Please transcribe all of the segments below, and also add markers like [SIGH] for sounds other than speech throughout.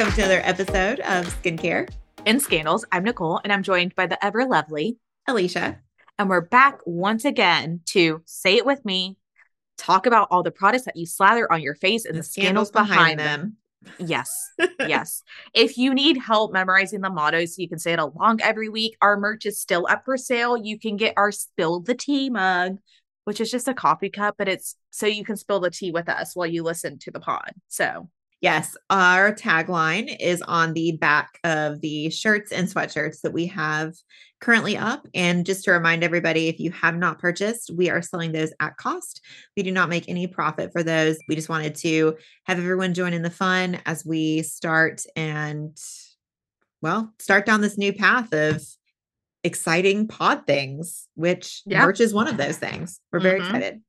Welcome to another episode of Skincare. and Scandals, I'm Nicole, and I'm joined by the ever lovely Alicia. And we're back once again to say it with me, talk about all the products that you slather on your face and the, the scandals, scandals, behind, behind them. them. Yes, yes. If you need help memorizing the mottos, so you can say it along every week. Our merch is still up for sale. You can get our Spill the Tea mug, which is just a coffee cup, but it's so you can spill the tea with us while you listen to the pod. So Yes, our tagline is on the back of the shirts and sweatshirts that we have currently up. And just to remind everybody, if you have not purchased, we are selling those at cost. We do not make any profit for those. We just wanted to have everyone join in the fun as we start and, well, start down this new path of exciting pod things, which yeah. merch is one of those things. We're very mm-hmm. excited.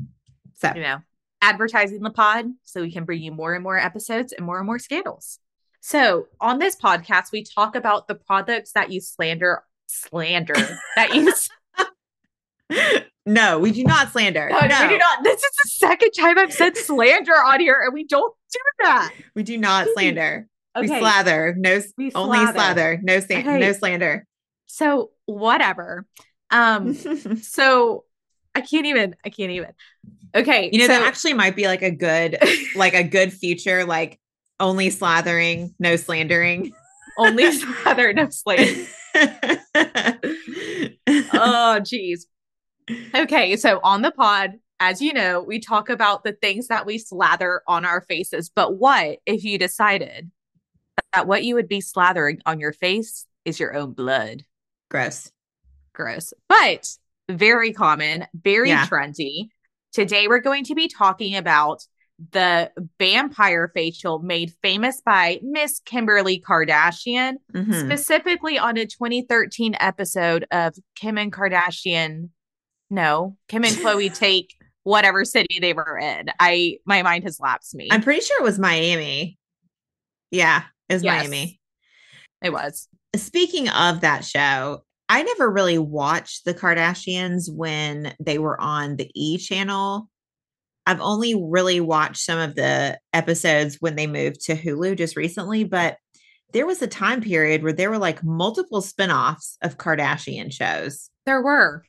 So, you know, advertising the pod so we can bring you more and more episodes and more and more scandals. So, on this podcast, we talk about the products that you slander, slander [LAUGHS] that you. no, we do not slander. No, no, we do not. This is the second time I've said slander on here, and we don't do that. We do not slander. Okay. We slather. No, we only slather. slather. No, okay. no slander. So whatever. Um. [LAUGHS] so I can't even. I can't even. Okay. You know, so- that actually might be like a good, [LAUGHS] like a good feature, like only slathering, no slandering. only [LAUGHS] slather, no slander. oh, geez. Okay. So on the pod, as you know, we talk about the things that we slather on our faces. But what if you decided that what you would be slathering on your face is your own blood? Gross. Gross. But very common, very yeah. trendy. Today, we're going to be talking about the vampire facial made famous by Miss Kimberly Kardashian, mm-hmm. specifically on a 2013 episode of Kim and Kardashian. No, Kim and Khloé [LAUGHS] take whatever city they were in. I my mind has lapsed me. I'm pretty sure it was Miami. Yeah, it was yes, Miami. It was. Speaking of that show, I never really watched the Kardashians when they were on the E channel. I've only really watched some of the episodes when they moved to Hulu just recently, but there was a time period where there were like multiple spin-offs of Kardashian shows. There were.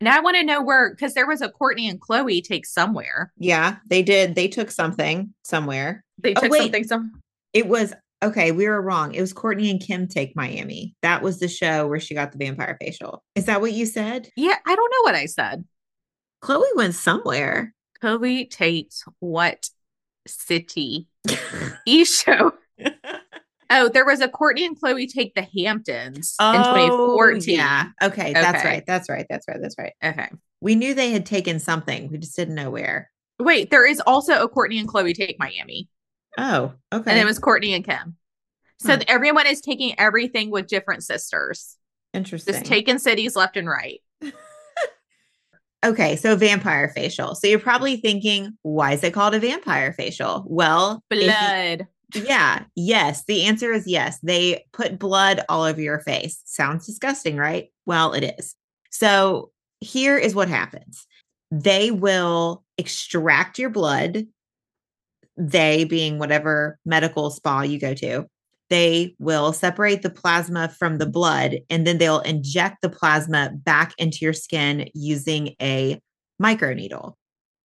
Now I want to know where because there was a Kourtney and Khloé take somewhere. Yeah, they did. They took something somewhere. They oh, took oh, something some it was Okay, we were wrong. It was Kourtney and Kim Take Miami. That was the show where she got the vampire facial. Is that what you said? Yeah, I don't know what I said. Khloé went somewhere. Khloé takes what city? [LAUGHS] e show. oh, there was a Kourtney and Khloé take the Hamptons oh, in 2014. Yeah. Okay, okay, that's right. That's right. That's right. That's right. Okay. We knew they had taken something. We just didn't know where. Wait, there is also a Kourtney and Khloé take Miami. Oh, okay. And it was Kourtney and Kim. So huh. everyone is taking everything with different sisters. Interesting. Just taking cities left and right. [LAUGHS] okay, so vampire facial. So you're probably thinking, why is it called a vampire facial? Well, blood. You, yeah, yes. The answer is yes. They put blood all over your face. Sounds disgusting, right? Well, it is. So here is what happens they will extract your blood they being whatever medical spa you go to, they will separate the plasma from the blood and then they'll inject the plasma back into your skin using a microneedle.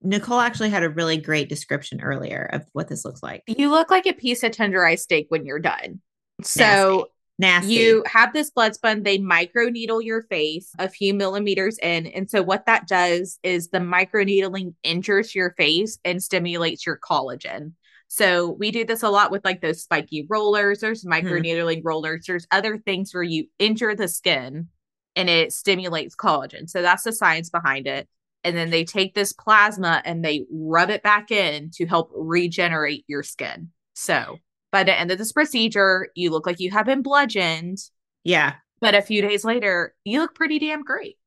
Nicole actually had a really great description earlier of what this looks like. You look like a piece of tenderized steak when you're done. So Nasty. You have this blood spun, they microneedle your face a few millimeters in. And so, what that does is the microneedling injures your face and stimulates your collagen. So, we do this a lot with like those spiky rollers. There's hmm. microneedling mm-hmm. rollers. There's other things where you injure the skin and it stimulates collagen. So, that's the science behind it. And then they take this plasma and they rub it back in to help regenerate your skin. So, by the end of this procedure, you look like you have been bludgeoned. Yeah. But a few days later, you look pretty damn great.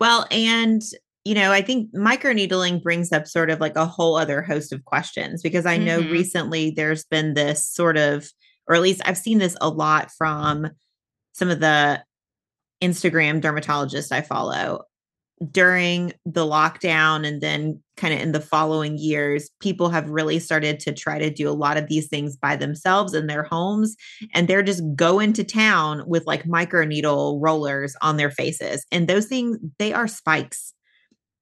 Well, and you know, I think microneedling brings up sort of like a whole other host of questions because I know mm-hmm. recently there's been this sort of, or at least I've seen this a lot from some of the Instagram dermatologists I follow, during the lockdown and then kind of in the following years, people have really started to try to do a lot of these things by themselves in their homes. And they're just going to town with like microneedle rollers on their faces. And those things, they are spikes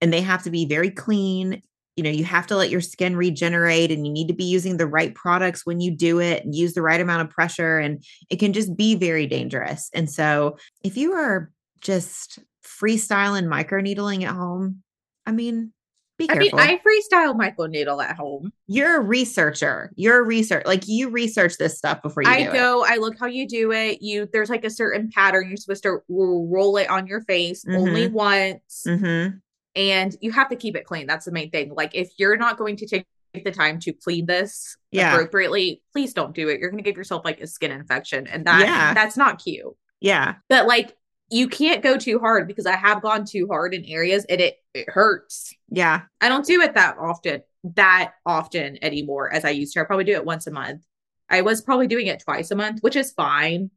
and they have to be very clean. You know, you have to let your skin regenerate and you need to be using the right products when you do it and use the right amount of pressure. And it can just be very dangerous. And so if you are just freestyling microneedling at home, I mean, be careful. I mean, I freestyle microneedle at home. You're a researcher. You're a research like you research this stuff before you. I go. It. I look how you do it. You there's like a certain pattern. You're supposed to roll it on your face mm-hmm. only once, mm-hmm. and you have to keep it clean. That's the main thing. Like if you're not going to take the time to clean this yeah. appropriately, please don't do it. You're going to give yourself like a skin infection, and that yeah. that's not cute. Yeah. But like you can't go too hard because I have gone too hard in areas and it it hurts. Yeah. I don't do it that often, that often anymore as I used to. I probably do it once a month. I was probably doing it twice a month, which is fine,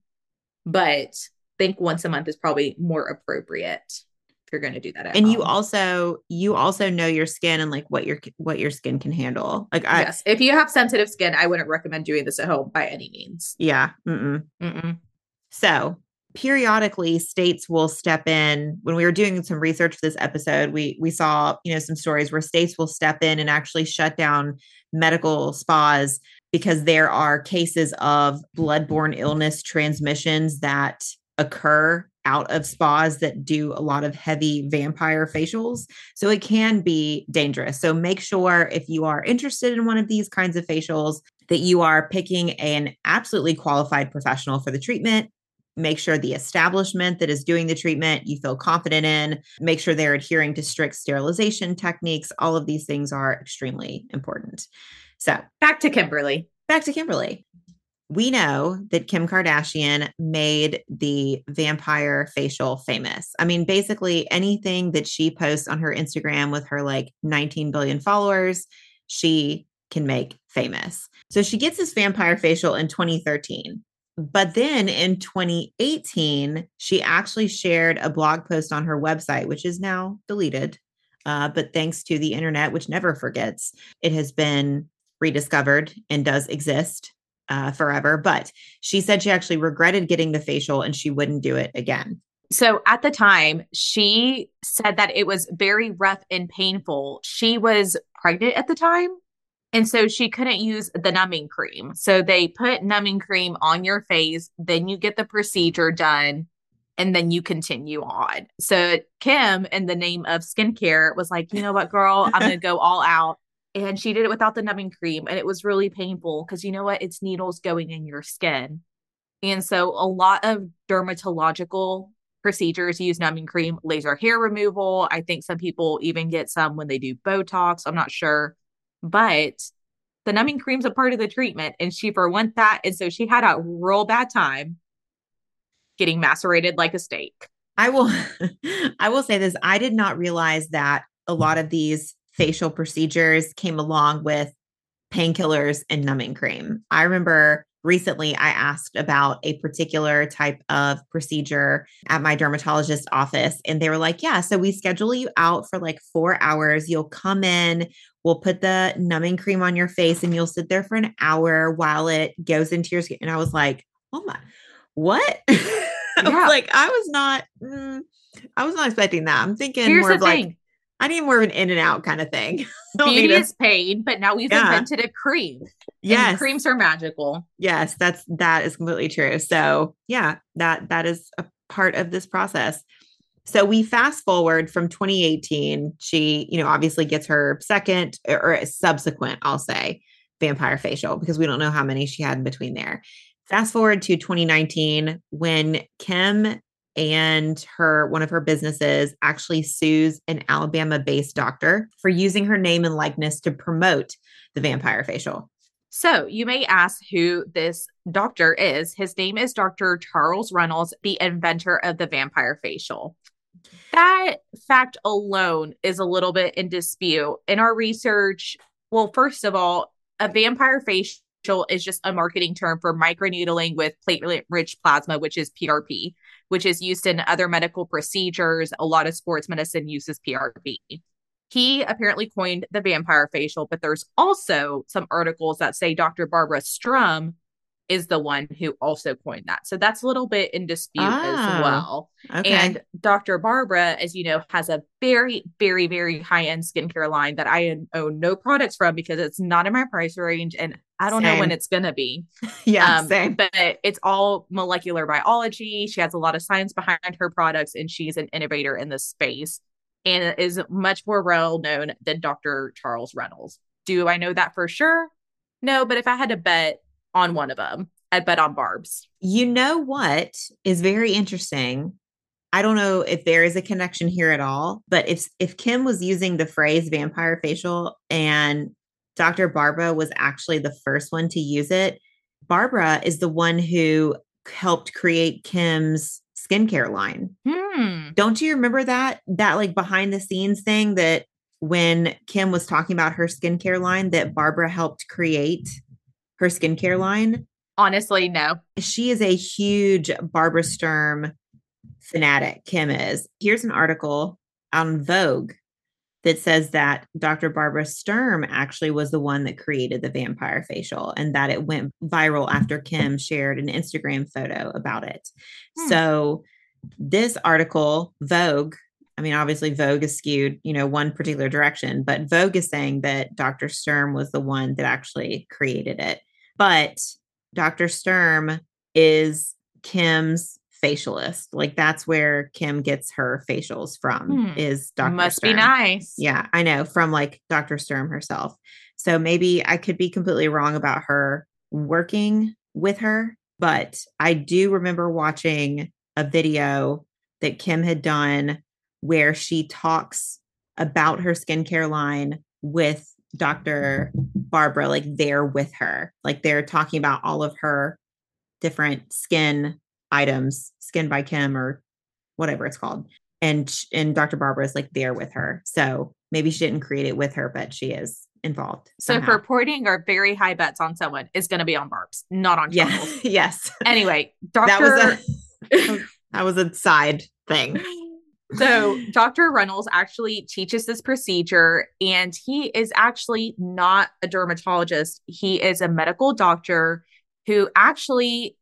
but think once a month is probably more appropriate if you're going to do that. and home. you also you also know your skin and like what your what your skin can handle. Like I, yes, if you have sensitive skin, I wouldn't recommend doing this at home by any means. Yeah. Mm-mm. Mm-mm. So periodically states will step in when we were doing some research for this episode we we saw you know some stories where states will step in and actually shut down medical spas because there are cases of bloodborne illness transmissions that occur out of spas that do a lot of heavy vampire facials. So it can be dangerous. So make sure if you are interested in one of these kinds of facials that you are picking an absolutely qualified professional for the treatment make sure the establishment that is doing the treatment you feel confident in, make sure they're adhering to strict sterilization techniques. All of these things are extremely important. So, back to Kimberly. Back to Kimberly. We know that Kim Kardashian made the vampire facial famous. I mean, basically anything that she posts on her Instagram with her like 19 billion followers, she can make famous. So she gets this vampire facial in 2013. But then in 2018, she actually shared a blog post on her website, which is now deleted. Uh, but thanks to the internet, which never forgets, it has been rediscovered and does exist uh, forever. But she said she actually regretted getting the facial and she wouldn't do it again. So at the time, she said that it was very rough and painful. She was pregnant at the time. And so she couldn't use the numbing cream. So they put numbing cream on your face, then you get the procedure done, and then you continue on. So Kim, in the name of skincare, was like, you know what, girl, I'm going to go all out. And she did it without the numbing cream. And it was really painful because you know what? It's needles going in your skin. And so a lot of dermatological procedures use numbing cream, laser hair removal. I think some people even get some when they do Botox. I'm not sure but the numbing cream's a part of the treatment, and she forwent that. And so she had a real bad time getting macerated like a steak. I will [LAUGHS] I will say this. I did not realize that a lot of these facial procedures came along with painkillers and numbing cream. I remember recently I asked about a particular type of procedure at my dermatologist office and they were like, "Yeah, so we schedule you out for like 4 hours. You'll come in, we'll put the numbing cream on your face and you'll sit there for an hour while it goes into your skin." And I was like, "Oh my. What?" [LAUGHS] I yeah. was like, I was not mm, I was not expecting that. I'm thinking Here's more of thing. like I need more of an in and out kind of thing. [LAUGHS] Beauty is pain, but now we've yeah. invented a cream. Yes. And creams are magical. Yes, that's that is completely true. So yeah, that that is a part of this process. So we fast forward from 2018. She, you know, obviously gets her second or subsequent, I'll say, vampire facial because we don't know how many she had in between there. Fast forward to 2019 when Kim and her one of her businesses actually sues an Alabama based doctor for using her name and likeness to promote the vampire facial. So, you may ask who this doctor is. His name is Dr. Charles Runnels, the inventor of the vampire facial. That fact alone is a little bit in dispute. In our research, well, first of all, a vampire facial is just a marketing term for microneedling with platelet rich plasma, which is PRP, which is used in other medical procedures. A lot of sports medicine uses PRP. He apparently coined the vampire facial, but there's also some articles that say Dr. Barbara Sturm is the one who also coined that. So that's a little bit in dispute as ah, well. Okay. And Dr. Barbara, as you know, has a very, very, very high end skincare line that I own no products from because it's not in my price range and I don't same. know when it's going to be. [LAUGHS] yeah, um, same. But it's all molecular biology. She has a lot of science behind her products and she's an innovator in this space and is much more well known than Dr. Charles Runnels. Do I know that for sure? No, but if I had to bet, on one of them. I bet on Barb's. You know what is very interesting? I don't know if there is a connection here at all, but if if Kim was using the phrase vampire facial and Dr. Barbara was actually the first one to use it, Barbara is the one who helped create Kim's skincare line. Hmm. Don't you remember that that like behind the scenes thing that when Kim was talking about her skincare line that Barbara helped create her skincare line? Honestly, no. She is a huge Barbara Sturm fanatic. Kim is. Here's an article on Vogue that says that Dr. Barbara Sturm actually was the one that created the vampire facial and that it went viral after Kim shared an Instagram photo about it. Hmm. So, this article, Vogue, I mean, obviously Vogue is skewed, you know, one particular direction, but Vogue is saying that Dr. Sturm was the one that actually created it. But Dr. Sturm is Kim's facialist. Like that's where Kim gets her facials from hmm. is Dr. Must Sturm. be nice. Yeah, I know from like Dr. Sturm herself. So maybe I could be completely wrong about her working with her, but I do remember watching a video that Kim had done where she talks about her skincare line with Dr. Barbara, like they're with her, like they're talking about all of her different skin items, skin by Kim or whatever it's called. And and Dr. Barbara is like there with her. So maybe she didn't create it with her, but she is involved. So somehow. if reporting our very high bets on someone is going to be on Barb's, not on Charles. Yeah. [LAUGHS] yes. Anyway, Dr. That was a [LAUGHS] that was a side thing. [LAUGHS] So, [LAUGHS] Dr. Runnels actually teaches this procedure, and he is actually not a dermatologist. He is a medical doctor who actually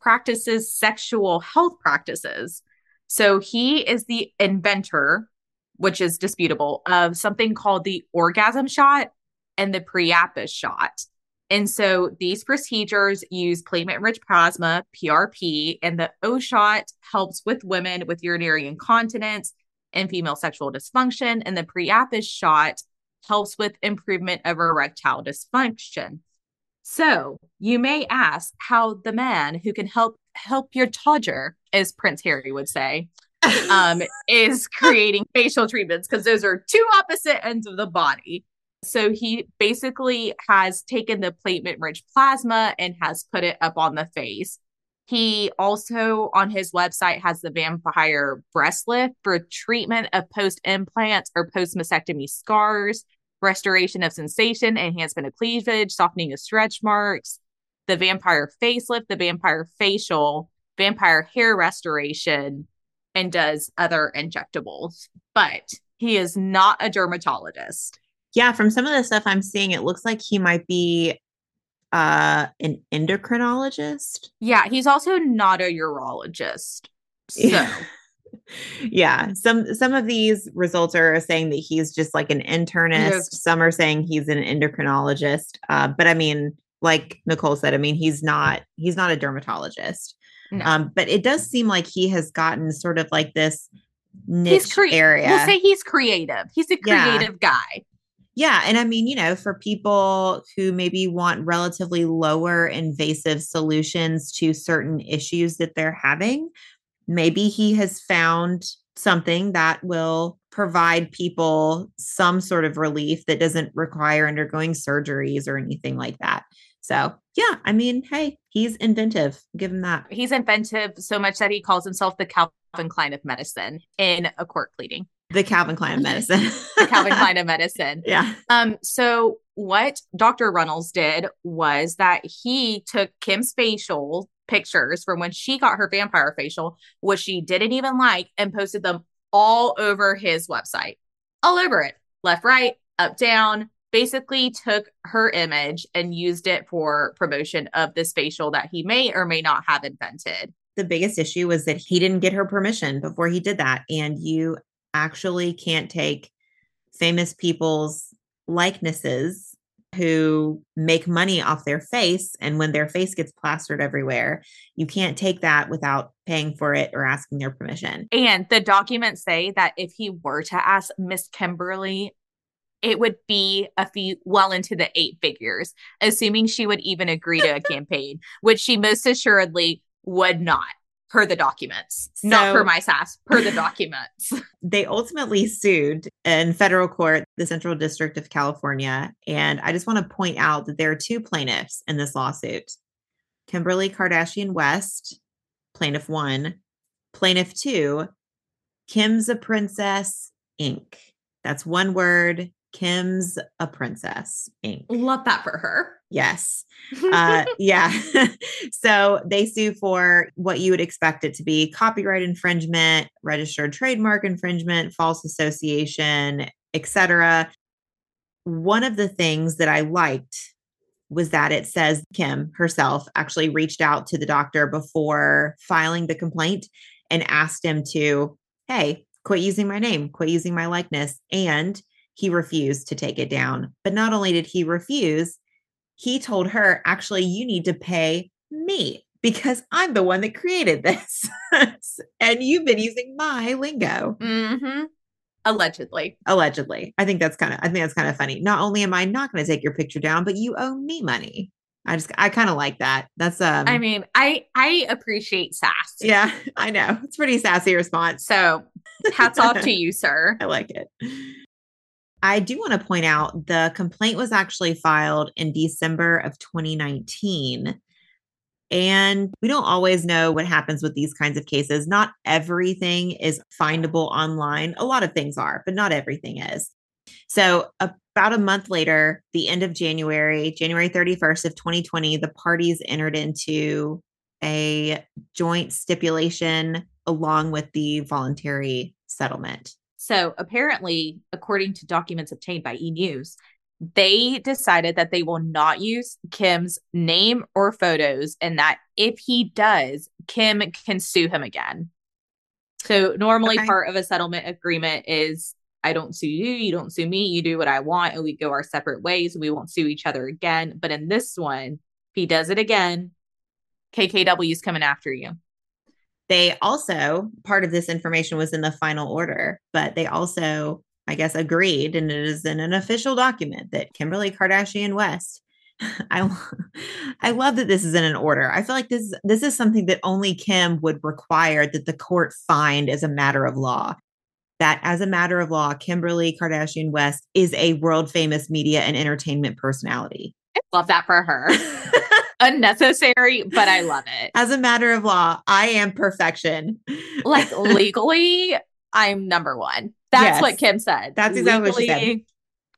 practices sexual health practices. So, he is the inventor, which is disputable, of something called the orgasm shot and the Priapus shot. And so these procedures use platelet rich plasma, PRP, and the O shot helps with women with urinary incontinence and female sexual dysfunction. And the Priapus shot helps with improvement of erectile dysfunction. So you may ask how the man who can help help your todger, as Prince Harry would say, [LAUGHS] um, is creating facial treatments because those are two opposite ends of the body. So he basically has taken the platelet rich plasma and has put it up on the face. He also on his website has the vampire breast lift for treatment of post implants or post mastectomy scars, restoration of sensation, enhancement of cleavage, softening of stretch marks, the vampire facelift, the vampire facial, vampire hair restoration, and does other injectables. But he is not a dermatologist yeah, from some of the stuff I'm seeing, it looks like he might be uh an endocrinologist. Yeah, he's also not a urologist. So [LAUGHS] yeah, some some of these results are saying that he's just like an internist. Yes. Some are saying he's an endocrinologist. Uh, but I mean, like Nicole said, I mean, he's not he's not a dermatologist. No. Um, but it does seem like he has gotten sort of like this niche cre- area. We'll say he's creative. He's a creative yeah. guy. Yeah. And I mean, you know, for people who maybe want relatively lower invasive solutions to certain issues that they're having, maybe he has found something that will provide people some sort of relief that doesn't require undergoing surgeries or anything like that. So, yeah, I mean, hey, he's inventive. Give him that. He's inventive so much that he calls himself the Calvin Klein of medicine in a court pleading the Calvin Klein of medicine. the Calvin Klein of [LAUGHS] medicine. Yeah. Um, so what Dr. Runnels did was that he took Kim's facial pictures from when she got her vampire facial, which she didn't even like, and posted them all over his website, all over it, left, right, up, down. Basically, took her image and used it for promotion of this facial that he may or may not have invented. The biggest issue was that he didn't get her permission before he did that. And you actually can't take famous people's likenesses who make money off their face. And when their face gets plastered everywhere, you can't take that without paying for it or asking their permission. And the documents say that if he were to ask Miss Kimberly, it would be a fee well into the eight figures, assuming she would even agree to a [LAUGHS] campaign, which she most assuredly would not per the documents, so, not per my sass, per the documents. [LAUGHS] they ultimately sued in federal court, the Central District of California. And I just want to point out that there are two plaintiffs in this lawsuit Kimberly Kardashian West, plaintiff one, plaintiff two, Kimsaprincess Inc. That's one word. Kim's a Princess Inc. Love that for her. Yes. Uh, [LAUGHS] yeah. [LAUGHS] so they sue for what you would expect it to be copyright infringement, registered trademark infringement, false association, etc. One of the things that I liked was that it says Kim herself actually reached out to the doctor before filing the complaint and asked him to, hey, quit using my name, quit using my likeness. And he refused to take it down. But not only did he refuse, he told her, actually, you need to pay me because I'm the one that created this. [LAUGHS] and you've been using my lingo. Mm-hmm. Allegedly. Allegedly. I think that's kind of, I think that's kind of funny. Not only am I not going to take your picture down, but you owe me money. I just, I kind of like that. That's, um, I mean, I, I appreciate sass. Yeah, I know. It's pretty sassy response. So hats off to [LAUGHS] you, sir. I like it. I do want to point out the complaint was actually filed in December of 2019. And we don't always know what happens with these kinds of cases. Not everything is findable online. A lot of things are, but not everything is. So, about a month later, the end of January, January 31st of 2020, the parties entered into a joint stipulation along with the voluntary settlement. So apparently, according to documents obtained by E News, they decided that they will not use Kim's name or photos, and that if he does, Kim can sue him again. So normally, okay. part of a settlement agreement is I don't sue you, you don't sue me, you do what I want, and we go our separate ways, and we won't sue each other again. But in this one, if he does it again, KKW is coming after you. They also, part of this information was in the final order, but they also, I guess, agreed, and it is in an official document that Kimberly Kardashian West. [LAUGHS] I I love that this is in an order. I feel like this this is something that only Kim would require that the court find as a matter of law. That as a matter of law, Kimberly Kardashian West is a world famous media and entertainment personality. I love that for her. [LAUGHS] unnecessary, but I love it. As a matter of law, I am perfection. like [LAUGHS] legally, I'm number one. That's yes, what Kim said. That's exactly legally, what she said.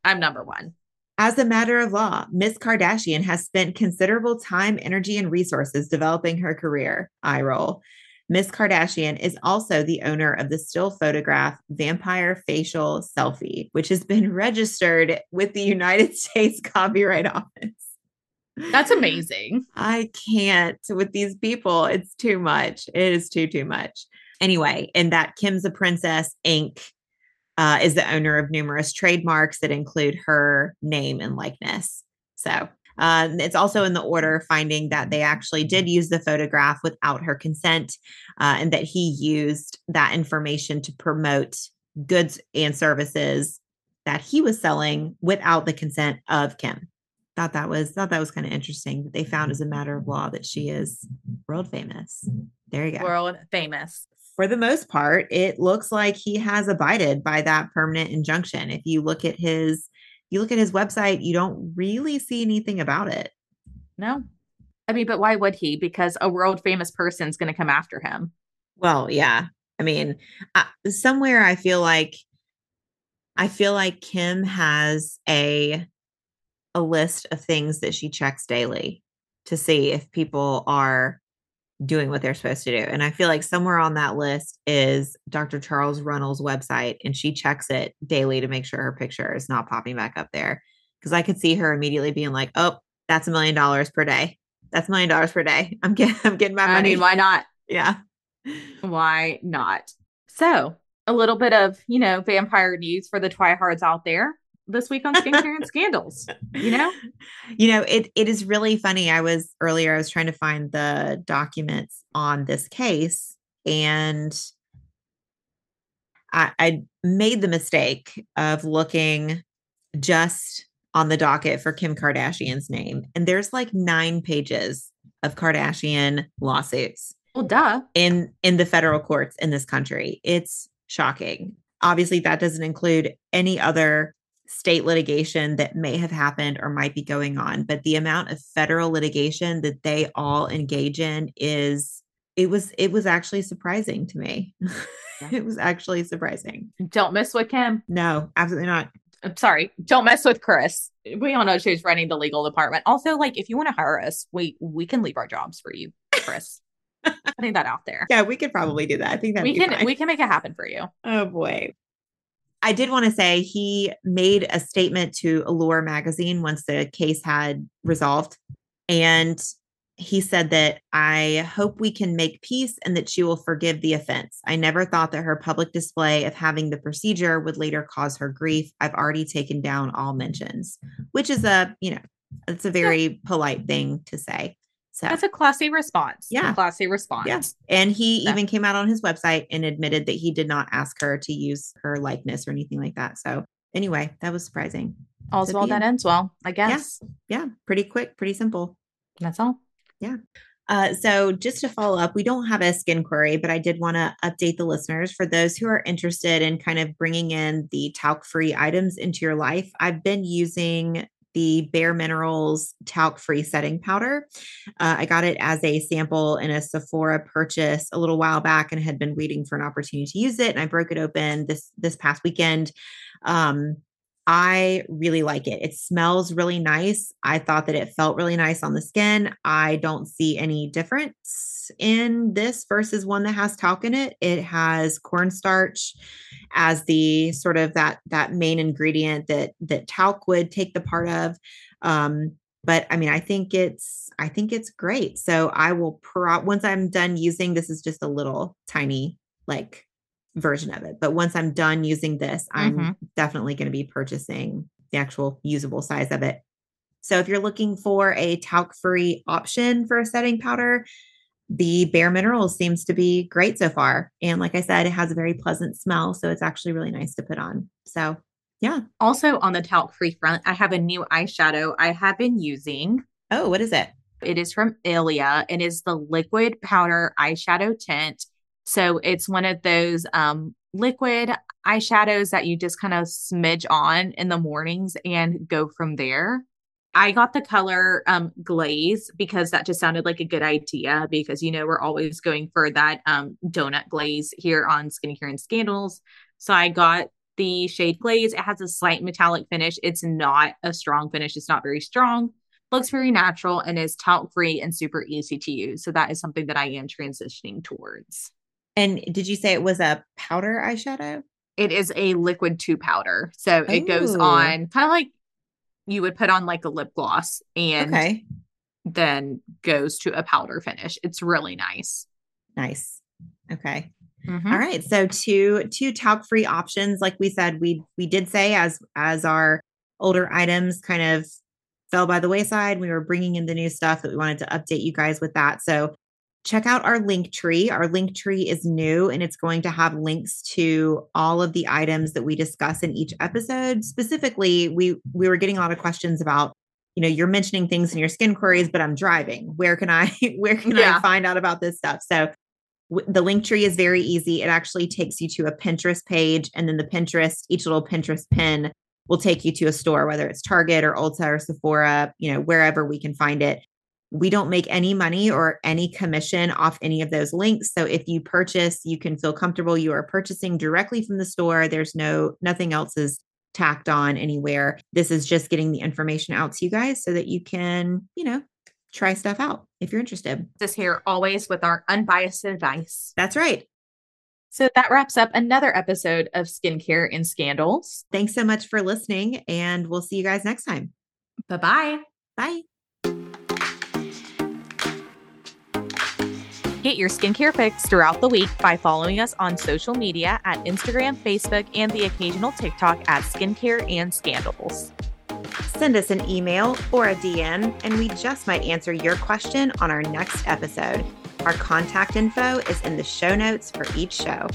I'm number one. As a matter of law, Miss Kardashian has spent considerable time, energy, and resources developing her career. I roll. Miss Kardashian is also the owner of the still photograph Vampire Facial Selfie, which has been [LAUGHS] registered with the United [LAUGHS] States Copyright Office. That's amazing. I can't with these people. It's too much. It is too, too much. Anyway, and that Kimsaprincess Inc. Uh, is the owner of numerous trademarks that include her name and likeness. So uh, it's also in the order finding that they actually did use the photograph without her consent uh, and that he used that information to promote goods and services that he was selling without the consent of Kim thought that was thought that was kind of interesting that they found as a matter of law that she is world famous. There you go. World famous. For the most part, it looks like he has abided by that permanent injunction. If you look at his you look at his website, you don't really see anything about it. No. I mean, but why would he? Because a world famous person's going to come after him. Well, yeah. I mean, uh, somewhere I feel like I feel like Kim has a a list of things that she checks daily to see if people are doing what they're supposed to do. And I feel like somewhere on that list is Dr. Charles Runnels' website, and she checks it daily to make sure her picture is not popping back up there. Because I could see her immediately being like, "Oh, that's a million dollars per day. That's a million dollars per day. I'm getting, [LAUGHS] I'm getting my money. I mean, why not? Yeah, why not? So, a little bit of you know vampire news for the twihards out there this week on skincare and scandals you know? [LAUGHS] You know it it is really funny. I was earlier i was trying to find the documents on this case and I, I made the mistake of looking just on the docket for kim kardashian's name and there's like nine pages of kardashian lawsuits well duh. in in the federal courts in this country. It's shocking. Obviously that doesn't include any other state litigation that may have happened or might be going on but the amount of federal litigation that they all engage in is it was it was actually surprising to me. [LAUGHS] It was actually surprising. Don't mess with kim. No absolutely not. I'm sorry. Don't mess with Kris. We all know she's running the legal department. Also like if you want to hire us we we can leave our jobs for you Kris. [LAUGHS] Putting that out there. Yeah we could probably do that. I think that we can fine. we can make it happen for you. Oh boy I did want to say he made a statement to Allure magazine once the case had resolved. And he said that I hope we can make peace and that she will forgive the offense. I never thought that her public display of having the procedure would later cause her grief. I've already taken down all mentions, which is a, you know, it's a very polite thing to say. So that's a classy response. Yeah. A classy response. Yes. Yeah. And he so. even came out on his website and admitted that he did not ask her to use her likeness or anything like that. So anyway, that was surprising. All's well that ends well, I guess. Yeah. yeah. Pretty quick, pretty simple. That's all. Yeah. Uh, so just to follow up, we don't have a skin query, but I did want to update the listeners for those who are interested in kind of bringing in the talc free items into your life. I've been using the Bare Minerals talc free setting powder. Uh, I got it as a sample in a Sephora purchase a little while back and had been waiting for an opportunity to use it. And I broke it open this this past weekend. Um, I really like it. It smells really nice. I thought that it felt really nice on the skin. I don't see any difference in this versus one that has talc in it. It has cornstarch as the sort of that that main ingredient that that talc would take the part of. Um, but I mean, I think it's I think it's great. So I will pro once I'm done using this is just a little tiny like version of it. But once I'm done using this, I'm mm-hmm. definitely going to be purchasing the actual usable size of it. So if you're looking for a talc free option for a setting powder, the bare minerals seems to be great so far. And like I said, it has a very pleasant smell. So it's actually really nice to put on. So yeah. Also on the talc free front, I have a new eyeshadow I have been using. Oh, what is it? It is from Ilia and is the liquid powder eyeshadow tint. So it's one of those um, liquid eyeshadows that you just kind of smidge on in the mornings and go from there. I got the color um, glaze because that just sounded like a good idea because you know we're always going for that um, donut glaze here on Skincare and Scandals. So I got the shade glaze. It has a slight metallic finish. It's not a strong finish. It's not very strong. Looks very natural and is talc free and super easy to use. So that is something that I am transitioning towards. And did you say it was a powder eyeshadow? It is a liquid to powder. So Ooh. it goes on kind of like you would put on like a lip gloss and okay. then goes to a powder finish. It's really nice. Nice. Okay. Mm-hmm. All right. So two two talc free options. Like we said, we we did say as as our older items kind of fell by the wayside, we were bringing in the new stuff that we wanted to update you guys with that. So check out our link tree. Our link tree is new and it's going to have links to all of the items that we discuss in each episode. Specifically, we we were getting a lot of questions about, you know, you're mentioning things in your skin queries, but I'm driving. Where can I [LAUGHS] where can yeah. I find out about this stuff? So w- the link tree is very easy. It actually takes you to a Pinterest page and then the Pinterest, each little Pinterest pin will take you to a store, whether it's Target or Ulta or Sephora, you know, wherever we can find it we don't make any money or any commission off any of those links. So if you purchase, you can feel comfortable you are purchasing directly from the store. There's no nothing else is tacked on anywhere. This is just getting the information out to you guys so that you can, you know, try stuff out if you're interested. This here always with our unbiased advice. That's right. So that wraps up another episode of Skincare and Scandals. Thanks so much for listening, and we'll see you guys next time. Bye-bye. Bye. Get your skincare fix throughout the week by following us on social media at Instagram, Facebook, and the occasional TikTok at Skincare and Scandals. Send us an email or a DM, and we just might answer your question on our next episode. Our contact info is in the show notes for each show.